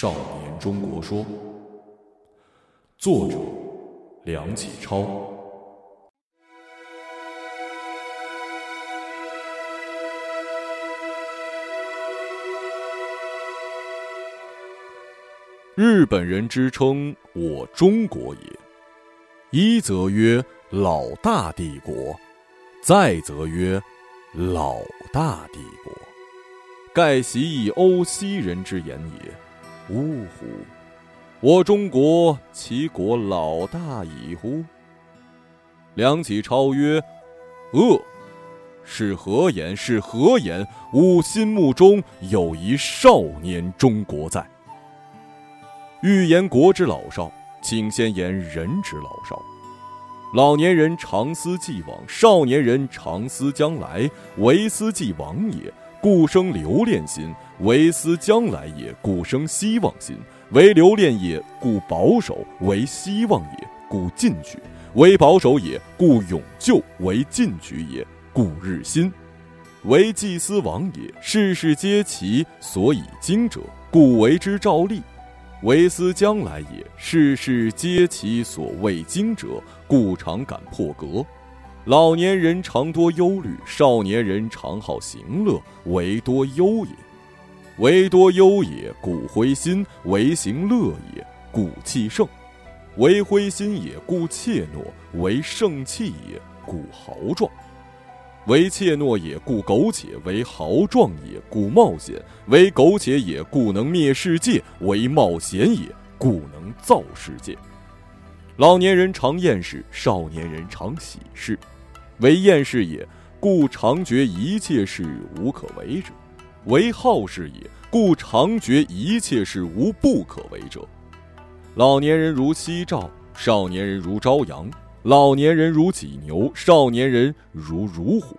少年中国说》，作者梁启超。日本人之称我中国也，一则曰老大帝国，再则曰老大帝国。盖习以欧西人之言也。呜呼！我中国其国老大矣乎？梁启超曰：“恶，是何言？是何言？吾心目中有一少年中国在。欲言国之老少，请先言人之老少。老年人常思既往，少年人常思将来，为思既往也。”故生留恋心，为思将来也；故生希望心，为留恋也；故保守为希望也；故进取为保守也；故永救为进取也；故日新为祭司王也。世事皆其所以经者，故为之照例；为思将来也。世事皆其所未经者，故常感破格。老年人常多忧虑，少年人常好行乐，唯多忧也。唯多忧也，故灰心；唯行乐也，故气盛；唯灰心也，故怯懦；唯盛气也，故豪壮；唯怯懦也，故苟且；唯豪壮也，故冒险；唯苟且也，故能灭世界；唯冒险也，故能造世界。老年人常厌世，少年人常喜事。为厌世也，故常觉一切事无可为者；为好事也，故常觉一切事无不可为者。老年人如夕照，少年人如朝阳；老年人如己牛，少年人如乳虎；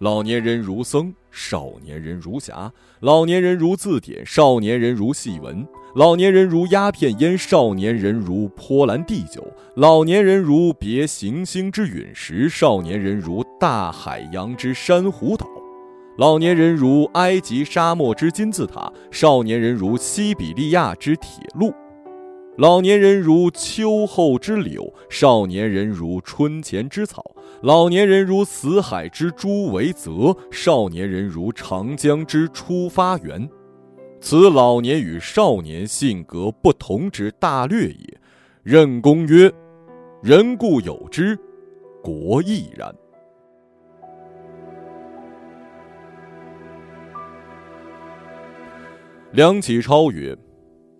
老年人如僧，少年人如侠；老年人如字典，少年人如戏文。老年人如鸦片烟，少年人如波澜地久；老年人如别行星之陨石，少年人如大海洋之珊瑚岛；老年人如埃及沙漠之金字塔，少年人如西比利亚之铁路；老年人如秋后之柳，少年人如春前之草；老年人如死海之诸为泽，少年人如长江之出发源。此老年与少年性格不同之大略也。任公曰：“人固有之，国亦然。”梁启超曰：“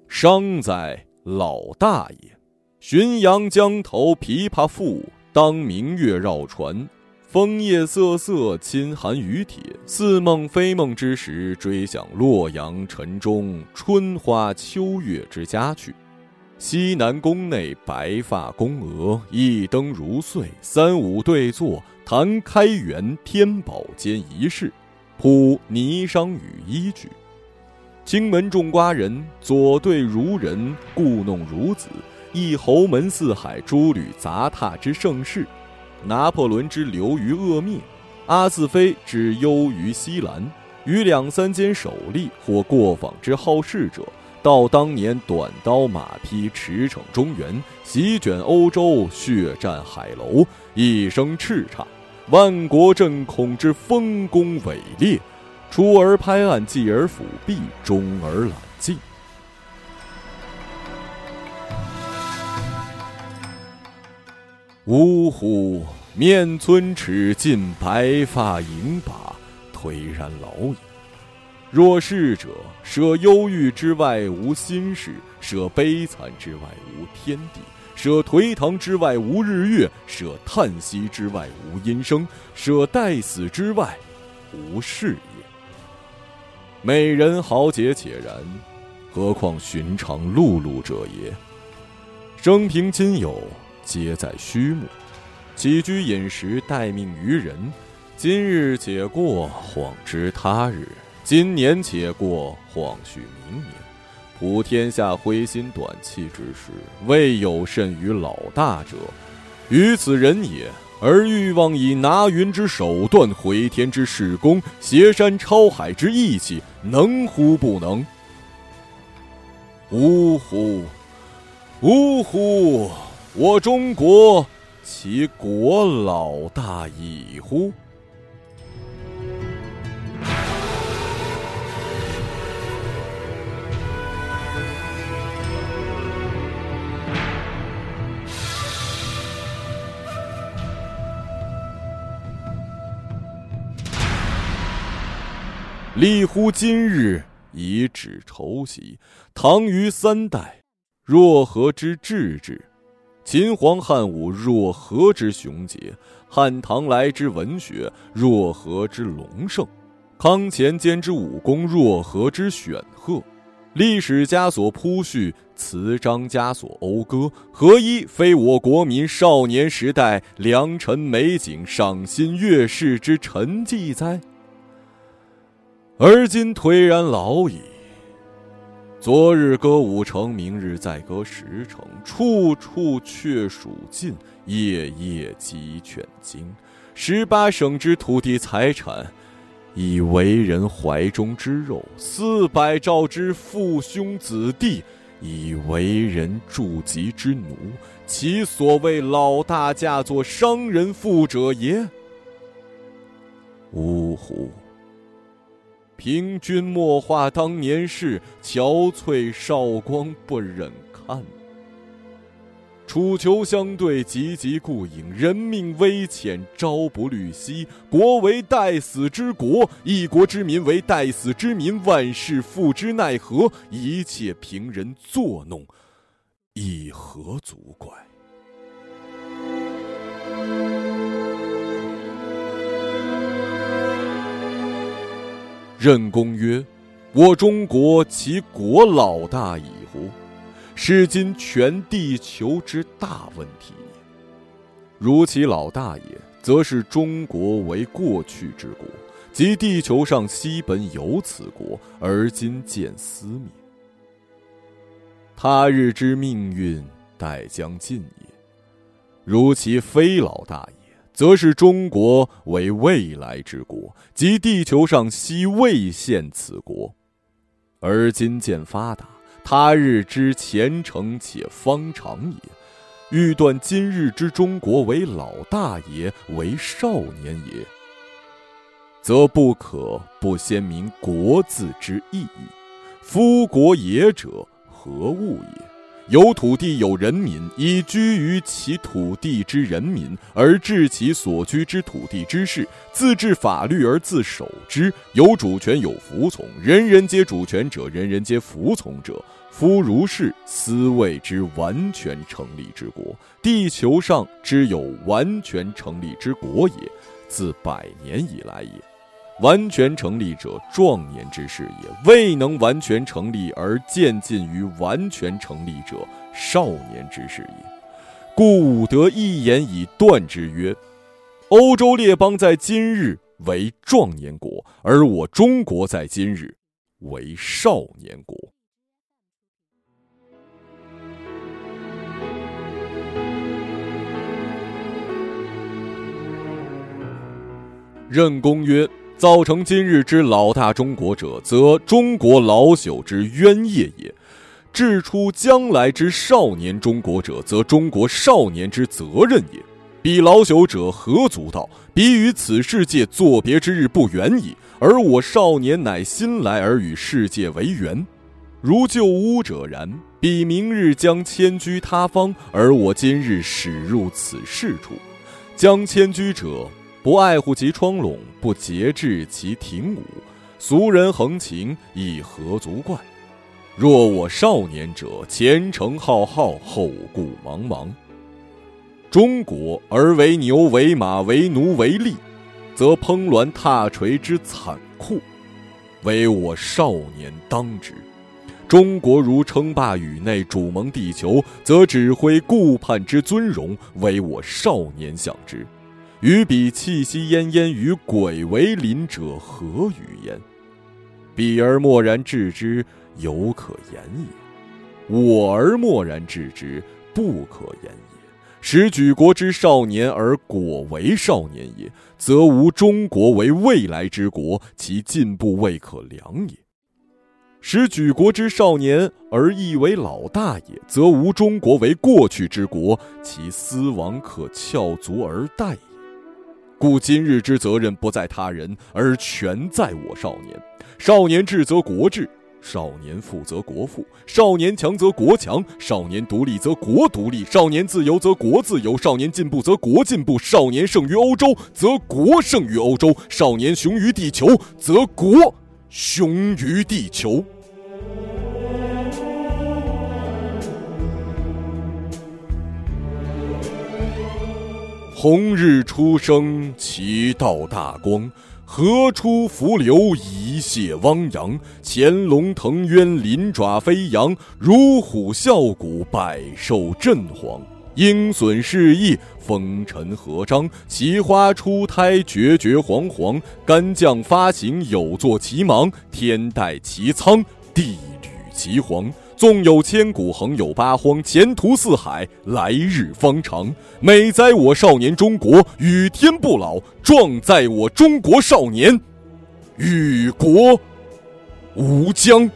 商在老大爷。浔阳江头琵琶赋，当明月绕船。”枫叶瑟瑟，侵寒雨铁。似梦非梦之时，追想洛阳城中春花秋月之佳趣。西南宫内白发宫娥，一灯如碎。三五对坐，谈开元天宝间一事，铺霓裳羽衣曲。青门种瓜人，左对如人，故弄孺子。一侯门四海，诸旅杂沓之盛世。拿破仑之流于恶灭，阿自菲之忧于西兰，与两三间首吏或过访之好事者，到当年短刀马匹驰骋中原，席卷欧洲，血战海楼，一声叱咤，万国震恐之丰功伟烈，出而拍案，继而抚璧，终而揽镜。呜呼！面村齿尽，白发盈把，颓然老矣。若是者，舍忧郁之外无心事，舍悲惨之外无天地，舍颓唐之外无日月，舍叹息之外无音声，舍待死之外无事业。美人豪杰且然，何况寻常碌碌者也？生平亲友。皆在虚目，起居饮食待命于人。今日且过，恍知他日；今年且过，恍许明年。普天下灰心短气之时，未有甚于老大者。于此人也，而欲望以拿云之手段，回天之势功，挟山超海之义气，能乎不能？呜呼，呜呼！我中国，其国老大矣乎！立乎今日，以止仇袭。唐虞三代，若何之治之？秦皇汉武，若何之雄杰？汉唐来之文学，若何之隆盛？康乾间之武功，若何之显赫？历史家所铺叙，词章家所讴歌，何一非我国民少年时代良辰美景、赏心悦事之沉寂哉？而今颓然老矣。昨日歌五城，明日再歌十城，处处却属尽，夜夜鸡犬惊。十八省之土地财产，已为人怀中之肉；四百兆之父兄子弟，已为人助疾之奴。其所谓老大嫁作商人妇者也？呜呼！凭君莫话当年事，憔悴少光不忍看。楚囚相对，急急顾影，人命危浅，朝不虑夕。国为待死之国，一国之民为待死之民，万事付之奈何？一切凭人作弄，以何足怪？任公曰：“我中国其国老大矣乎？是今全地球之大问题也。如其老大也，则是中国为过去之国，即地球上西本有此国，而今见思灭。他日之命运，待将尽也。如其非老大也。”则是中国为未来之国，即地球上昔未现此国，而今渐发达，他日之前程且方长也。欲断今日之中国为老大也，为少年也，则不可不先明国字之意义。夫国也者，何物也？有土地，有人民，以居于其土地之人民，而治其所居之土地之事，自治法律而自守之，有主权，有服从，人人皆主权者，人人皆服从者。夫如是，斯谓之完全成立之国。地球上之有完全成立之国也，自百年以来也。完全成立者，壮年之事也；未能完全成立而渐近于完全成立者，少年之事也。故武德一言以断之曰：欧洲列邦在今日为壮年国，而我中国在今日为少年国。任公曰。造成今日之老大中国者，则中国老朽之冤业也；治出将来之少年中国者，则中国少年之责任也。彼老朽者何足道？彼与此世界作别之日不远矣。而我少年乃新来而与世界为缘，如旧屋者然。彼明日将迁居他方，而我今日始入此世处，将迁居者。不爱护其窗笼，不节制其庭舞，俗人横情，亦何足怪？若我少年者，前程浩浩，后顾茫茫。中国而为牛为马为奴为吏，则烹鸾踏锤之残酷，唯我少年当之。中国如称霸宇内，主盟地球，则指挥顾盼之尊荣，唯我少年享之。与彼气息奄奄，与鬼为邻者，何与焉？彼而默然置之，犹可言也；我而默然置之，不可言也。使举国之少年而果为少年也，则无中国为未来之国，其进步未可量也。使举国之少年而亦为老大也，则无中国为过去之国，其思亡可翘足而待也。故今日之责任不在他人，而全在我少年。少年智则国智，少年富则国富，少年强则国强，少年独立则国独立，少年自由则国自由，少年进步则国进步，少年胜于欧洲则国胜于欧洲，少年雄于地球则国。雄于地球。红日初升，其道大光；河出伏流，一泻汪洋。潜龙腾渊，鳞爪飞扬；乳虎啸谷，百兽震惶。鹰隼试翼，风尘合章；奇花初胎，决绝惶惶；干将发行，有作其芒；天戴其苍，地履其黄。纵有千古，横有八荒；前途似海，来日方长。美哉我少年中国，与天不老；壮哉我中国少年，与国无疆。